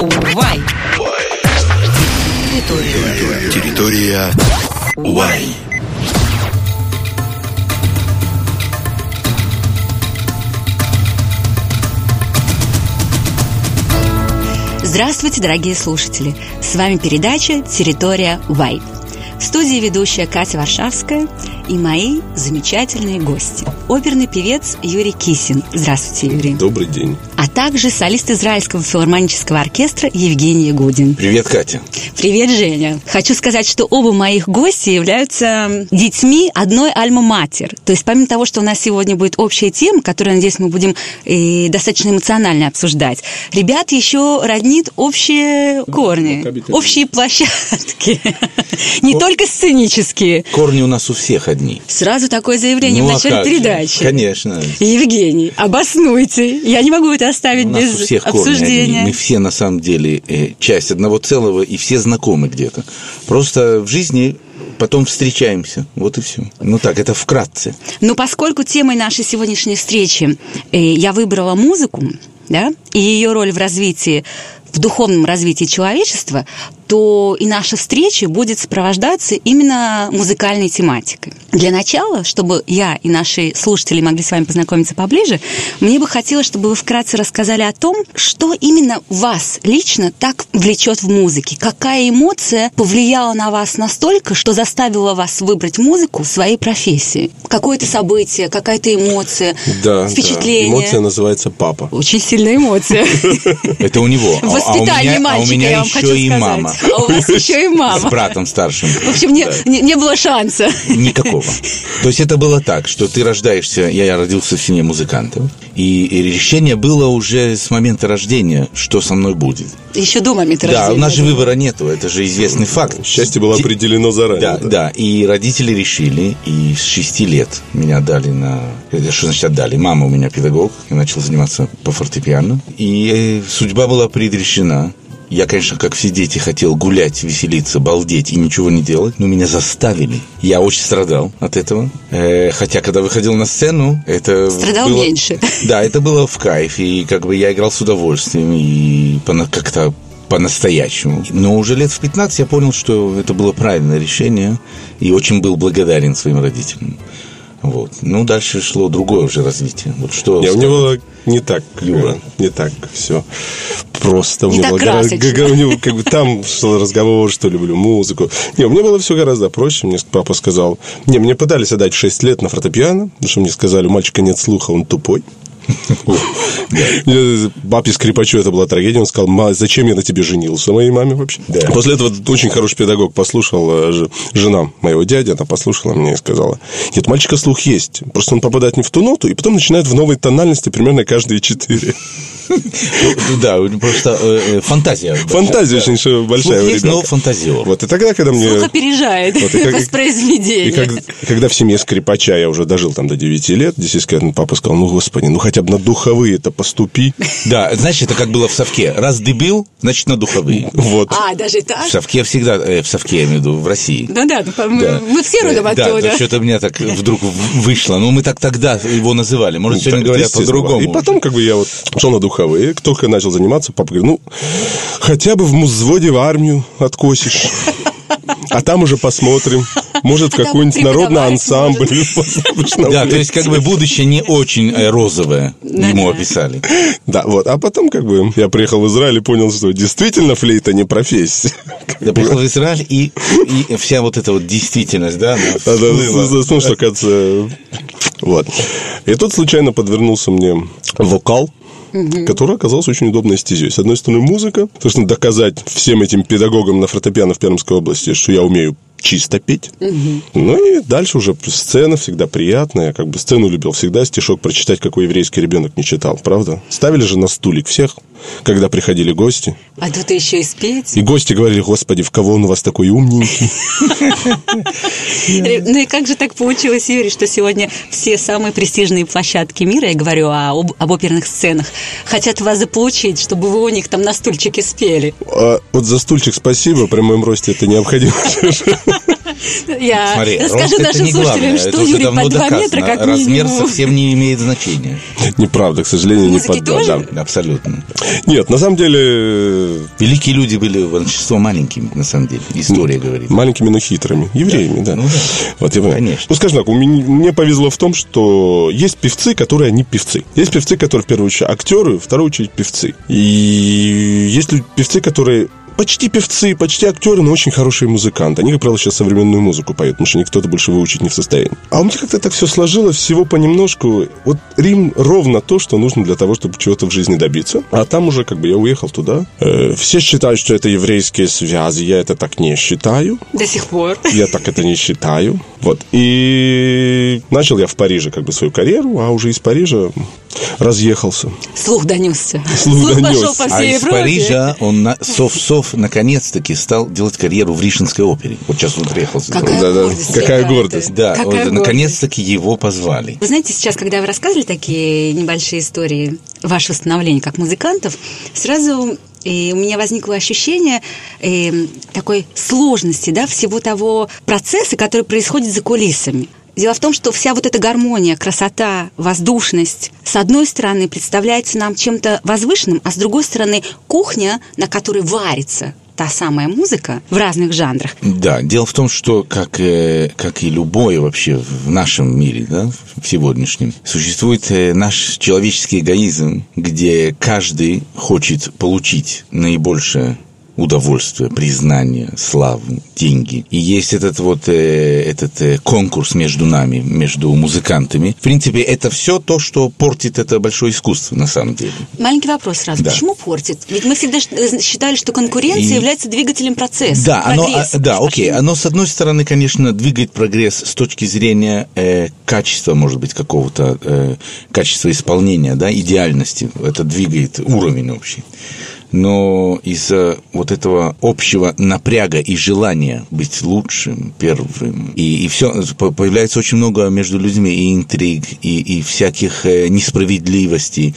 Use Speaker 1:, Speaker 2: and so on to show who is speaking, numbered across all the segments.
Speaker 1: Уай. Территория.
Speaker 2: Территория Уай.
Speaker 3: Здравствуйте, дорогие слушатели! С вами передача «Территория Вай». В студии ведущая Катя Варшавская и мои замечательные гости. Оперный певец Юрий Кисин. Здравствуйте, Юрий.
Speaker 4: Добрый день.
Speaker 3: А также солист Израильского филармонического оркестра Евгений Гудин.
Speaker 4: Привет, Катя.
Speaker 3: Привет, Женя. Хочу сказать, что оба моих гостя являются детьми одной альма-матер. То есть помимо того, что у нас сегодня будет общая тема, которую, надеюсь, мы будем и э, достаточно эмоционально обсуждать, ребят еще роднит общие корни, общие площадки. Не только сценические.
Speaker 4: Корни у нас у всех одни.
Speaker 3: Сразу такое заявление
Speaker 4: Ну,
Speaker 3: в
Speaker 4: а
Speaker 3: начале
Speaker 4: же?
Speaker 3: передачи.
Speaker 4: Конечно.
Speaker 3: Евгений, обоснуйте. Я не могу это оставить
Speaker 4: У нас
Speaker 3: без
Speaker 4: у всех
Speaker 3: обсуждения.
Speaker 4: Мы все на самом деле э, часть одного целого и все знакомы где-то. Просто в жизни потом встречаемся. Вот и все. Ну так, это вкратце.
Speaker 3: Но поскольку темой нашей сегодняшней встречи э, я выбрала музыку, да, и ее роль в развитии, в духовном развитии человечества, то и наша встреча будет сопровождаться именно музыкальной тематикой. Для начала, чтобы я и наши слушатели могли с вами познакомиться поближе, мне бы хотелось, чтобы вы вкратце рассказали о том, что именно вас лично так влечет в музыке. Какая эмоция повлияла на вас настолько, что заставила вас выбрать музыку в своей профессии? Какое-то событие, какая-то эмоция,
Speaker 4: Да,
Speaker 3: впечатление.
Speaker 4: да. Эмоция называется папа.
Speaker 3: Очень сильная эмоция.
Speaker 4: Это у него. А-
Speaker 3: Воспитание
Speaker 4: а у
Speaker 3: мальчика,
Speaker 4: меня
Speaker 3: я вам хочу
Speaker 4: еще и
Speaker 3: сказать.
Speaker 4: мама.
Speaker 3: А у вас еще и
Speaker 4: С
Speaker 3: мама.
Speaker 4: братом старшим.
Speaker 3: В общем, не было шанса.
Speaker 4: Никакого. То есть это было так, что ты рождаешься, я, я родился в семье музыкантов, и, и решение было уже с момента рождения, что со мной будет.
Speaker 3: Еще до момента
Speaker 4: Да,
Speaker 3: рождения.
Speaker 4: у нас же выбора нету, это же известный факт.
Speaker 5: Счастье было определено заранее.
Speaker 4: Да, да, и родители решили, и с шести лет меня отдали на... это Что значит отдали? Мама у меня педагог, я начал заниматься по фортепиано, и э, судьба была предрешена. Я, конечно, как все дети, хотел гулять, веселиться, балдеть и ничего не делать, но меня заставили. Я очень страдал от этого. Э, хотя, когда выходил на сцену, это
Speaker 3: Страдал
Speaker 4: было-
Speaker 3: меньше.
Speaker 4: Да, это было в кайф, и как бы я играл с удовольствием, и как-то по-настоящему. Но уже лет в 15 я понял, что это было правильное решение, и очень был благодарен своим родителям. Вот. Ну, дальше шло другое уже развитие. Вот что...
Speaker 5: Не, у него не так,
Speaker 4: Юра.
Speaker 5: Не так все. Просто у
Speaker 3: Не
Speaker 5: него
Speaker 3: так
Speaker 5: гора- у него как бы там шел разговор, что люблю музыку. Не, у меня было все гораздо проще. Мне папа сказал... Не, мне пытались отдать 6 лет на фортепиано, потому что мне сказали, у мальчика нет слуха, он тупой. Папе скрипачу это была трагедия. Он сказал, «Ма, зачем я на тебе женился, моей маме вообще? После этого очень хороший педагог послушал, э, жена моего дяди, она послушала меня и сказала, нет, мальчика слух есть, просто он попадает не в ту ноту, и потом начинает в новой тональности примерно каждые четыре.
Speaker 4: Ну, Да, просто э, э, фантазия.
Speaker 5: Фантазия очень большая у
Speaker 4: но
Speaker 5: ребенка.
Speaker 4: фантазер.
Speaker 5: Вот, и тогда, когда мне...
Speaker 3: Слух опережает воспроизведение.
Speaker 5: И когда в семье скрипача я уже дожил там до 9 лет, действительно, папа сказал, ну, господи, ну, хотя бы на духовые-то поступи.
Speaker 4: Да, знаешь, это как было в совке. Раз дебил, значит, на духовые.
Speaker 5: Вот.
Speaker 3: А, даже так?
Speaker 4: В совке всегда, э, в совке, я имею в виду, в России.
Speaker 3: Ну да, ну, мы-
Speaker 4: Да.
Speaker 3: мы все родом оттуда.
Speaker 4: Да, что-то у меня так вдруг вышло. Ну, мы так тогда его называли. Может, сегодня говорят по-другому.
Speaker 5: И потом, как бы, я вот шел на духовые, только начал заниматься, папа говорит, ну, хотя бы в музводе в армию откосишь. А там уже посмотрим. Может, какой-нибудь народный ансамбль
Speaker 4: Да, то есть, как бы, будущее не очень э, розовое ему описали.
Speaker 5: Да, вот. А потом, как бы, я приехал в Израиль и понял, что действительно флейта не профессия.
Speaker 4: Я приехал в Израиль, и, и вся вот эта вот действительность, да,
Speaker 5: Да, да, ну, что кажется... Вот. И тут случайно подвернулся мне вокал, который оказался очень удобной стезей. С одной стороны, музыка. Собственно, доказать всем этим педагогам на фортепиано в Пермской области, что я умею чисто петь. Ну и дальше уже сцена всегда приятная. Я как бы сцену любил всегда стишок прочитать, какой еврейский ребенок не читал, правда? Ставили же на стулик всех, когда приходили гости.
Speaker 3: А тут еще и спеть.
Speaker 5: И гости говорили, господи, в кого он у вас такой умненький?
Speaker 3: Ну и как же так получилось, Юрий, что сегодня все самые престижные площадки мира, я говорю об оперных сценах, хотят вас заполучить, чтобы вы у них там на стульчике спели.
Speaker 5: А вот за стульчик спасибо, при моем росте это необходимо.
Speaker 3: Я
Speaker 4: Смотри, это
Speaker 3: нашим
Speaker 4: не
Speaker 3: слушателям,
Speaker 4: главное,
Speaker 3: что
Speaker 4: это уже
Speaker 3: Юрий
Speaker 4: давно
Speaker 3: под 2
Speaker 4: доказано.
Speaker 3: метра, как
Speaker 4: Размер
Speaker 3: минимум.
Speaker 4: совсем не имеет значения.
Speaker 5: Неправда, к сожалению, не под два.
Speaker 3: тоже?
Speaker 5: да.
Speaker 4: Абсолютно.
Speaker 5: Нет, на самом деле,
Speaker 4: Великие люди были большинство маленькими, на самом деле. История говорит.
Speaker 5: маленькими, но хитрыми. Евреями, да.
Speaker 4: Ну да.
Speaker 5: Вот я понимаю.
Speaker 4: Конечно.
Speaker 5: Ну, скажем так, у меня, мне повезло в том, что есть певцы, которые не певцы. Есть певцы, которые, в первую очередь, актеры, в вторую очередь, певцы. И есть певцы, которые почти певцы, почти актеры, но очень хорошие музыканты. Они, как правило, сейчас современную музыку поют, потому что никто это больше выучить не в состоянии. А у меня как-то так все сложилось, всего понемножку. Вот Рим ровно то, что нужно для того, чтобы чего-то в жизни добиться. А там уже как бы я уехал туда. Э, все считают, что это еврейские связи. Я это так не считаю.
Speaker 3: До сих пор.
Speaker 5: Я так это не считаю. Вот. И начал я в Париже как бы свою карьеру, а уже из Парижа разъехался.
Speaker 3: Слух донесся.
Speaker 5: Слух
Speaker 3: пошел
Speaker 5: донесся.
Speaker 3: по
Speaker 4: А
Speaker 3: всей
Speaker 4: из
Speaker 3: Европе.
Speaker 4: Парижа он на, сов-сов наконец-таки стал делать карьеру в Ришинской опере. Вот сейчас он приехал.
Speaker 3: Какая гордость.
Speaker 5: какая
Speaker 3: какая-то.
Speaker 5: гордость.
Speaker 4: Да,
Speaker 3: Какая
Speaker 4: вот
Speaker 3: гордость.
Speaker 4: наконец-таки его позвали.
Speaker 3: Вы знаете, сейчас, когда вы рассказывали такие небольшие истории вашего становления как музыкантов, сразу э, у меня возникло ощущение э, такой сложности, да, всего того процесса, который происходит за кулисами. Дело в том, что вся вот эта гармония, красота, воздушность, с одной стороны, представляется нам чем-то возвышенным, а с другой стороны, кухня, на которой варится та самая музыка в разных жанрах.
Speaker 4: Да, дело в том, что как, э, как и любое вообще в нашем мире, да, в сегодняшнем, существует э, наш человеческий эгоизм, где каждый хочет получить наибольшее удовольствие, признание, славу, деньги. И есть этот вот э, этот э, конкурс между нами, между музыкантами. В принципе, это все то, что портит это большое искусство на самом деле.
Speaker 3: Маленький вопрос сразу.
Speaker 4: Да.
Speaker 3: Почему портит? Ведь мы всегда э, считали, что конкуренция
Speaker 4: И-
Speaker 3: является двигателем процесса.
Speaker 4: Да, оно, а, да, окей. Оно, с одной стороны, конечно, двигает прогресс с точки зрения э, качества, может быть, какого-то э, качества исполнения, да, идеальности. Это двигает уровень общий. Но из-за вот этого общего напряга и желания быть лучшим, первым, и, и все, появляется очень много между людьми и интриг, и, и всяких э, несправедливостей.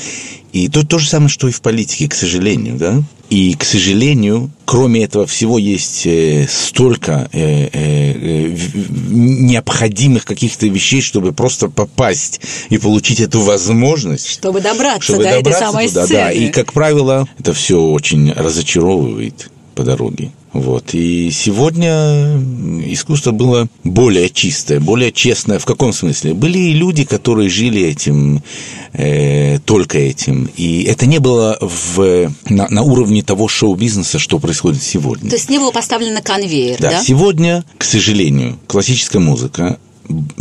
Speaker 4: И то, то же самое, что и в политике, к сожалению, да. И, к сожалению, кроме этого всего есть э, столько э, э, необходимых каких-то вещей, чтобы просто попасть и получить эту возможность.
Speaker 3: Чтобы добраться
Speaker 4: Чтобы
Speaker 3: до этой
Speaker 4: добраться
Speaker 3: самой
Speaker 4: туда,
Speaker 3: сцены.
Speaker 4: да. И, как правило, это все очень разочаровывает по дороге. Вот. И сегодня искусство было более чистое, более честное. В каком смысле? Были и люди, которые жили этим, э, только этим. И это не было в, на, на уровне того шоу-бизнеса, что происходит сегодня.
Speaker 3: То есть не было поставлено конвейер, да?
Speaker 4: Да, сегодня, к сожалению, классическая музыка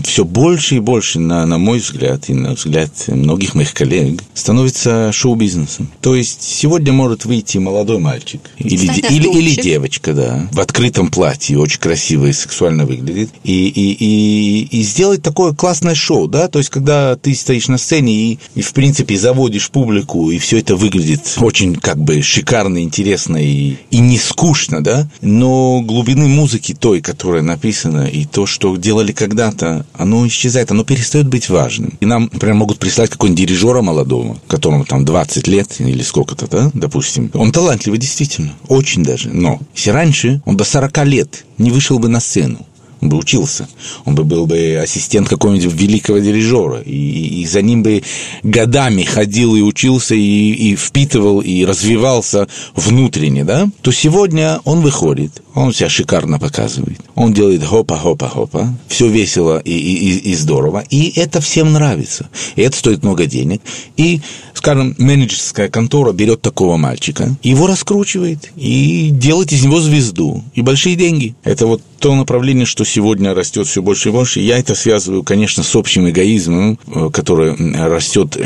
Speaker 4: все больше и больше, на, на мой взгляд, и на взгляд многих моих коллег, становится шоу-бизнесом. То есть сегодня может выйти молодой мальчик или,
Speaker 3: Стать
Speaker 4: или, или девочка, да, в открытом платье, очень красиво и сексуально выглядит, и, и, и, и сделать такое классное шоу, да, то есть когда ты стоишь на сцене и, и в принципе заводишь публику, и все это выглядит очень как бы шикарно, интересно и, и не скучно, да, но глубины музыки той, которая написана, и то, что делали когда-то, оно исчезает, оно перестает быть важным. И нам, например, могут прислать какого-нибудь дирижера молодого, которому там 20 лет или сколько-то, да, допустим. Он талантливый, действительно, очень даже. Но если раньше он до 40 лет не вышел бы на сцену, бы учился, он бы был бы ассистент какого-нибудь великого дирижера, и, и за ним бы годами ходил и учился, и, и впитывал, и развивался внутренне, да, то сегодня он выходит, он себя шикарно показывает, он делает хопа-хопа-хопа, все весело и, и- и здорово, и это всем нравится, и это стоит много денег, и, скажем, менеджерская контора берет такого мальчика, его раскручивает и делает из него звезду, и большие деньги. Это вот то направление, что сегодня растет все больше и больше. Я это связываю, конечно, с общим эгоизмом, э, который растет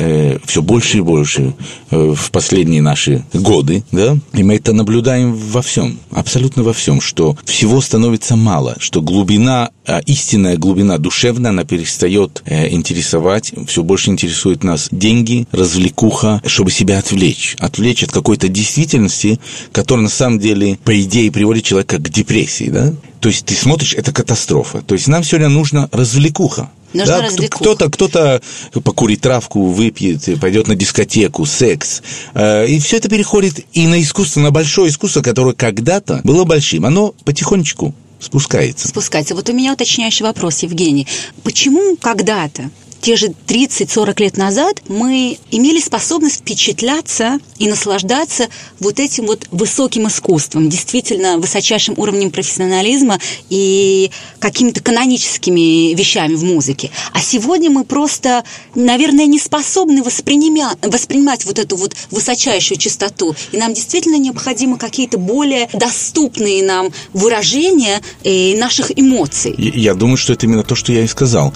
Speaker 4: все больше и больше э, в последние наши годы, да, и мы это наблюдаем во всем, абсолютно во всем, что всего становится мало, что глубина, э, истинная глубина душевная, она перестает э, интересовать, все больше интересует нас деньги, развлекуха, чтобы себя отвлечь, отвлечь от какой-то действительности, которая на самом деле, по идее, приводит человека к депрессии, да, то есть ты смотришь, это катастрофа. То есть нам сегодня нужна развлекуха.
Speaker 3: Нужна
Speaker 4: Да. Кто-то, кто-то покурит травку, выпьет, пойдет на дискотеку, секс. Э, И все это переходит и на искусство, на большое искусство, которое когда-то было большим. Оно потихонечку спускается.
Speaker 3: Спускается. Вот у меня уточняющий вопрос, Евгений. Почему когда-то те же 30-40 лет назад мы имели способность впечатляться и наслаждаться вот этим вот высоким искусством, действительно высочайшим уровнем профессионализма и какими-то каноническими вещами в музыке. А сегодня мы просто, наверное, не способны воспринимать, воспринимать вот эту вот высочайшую частоту. И нам действительно необходимы какие-то более доступные нам выражения э, наших эмоций.
Speaker 4: Я думаю, что это именно то, что я и сказал.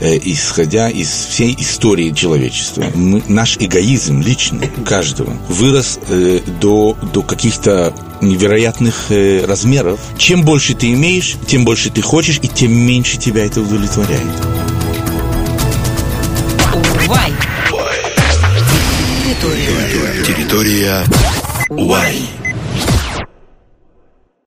Speaker 4: Э, исходя из всей истории человечества. Мы, наш эгоизм личный, каждого, вырос э, до, до каких-то невероятных э, размеров. Чем больше ты имеешь, тем больше ты хочешь, и тем меньше тебя это удовлетворяет.
Speaker 2: Вай. Территория. Территория. Вай.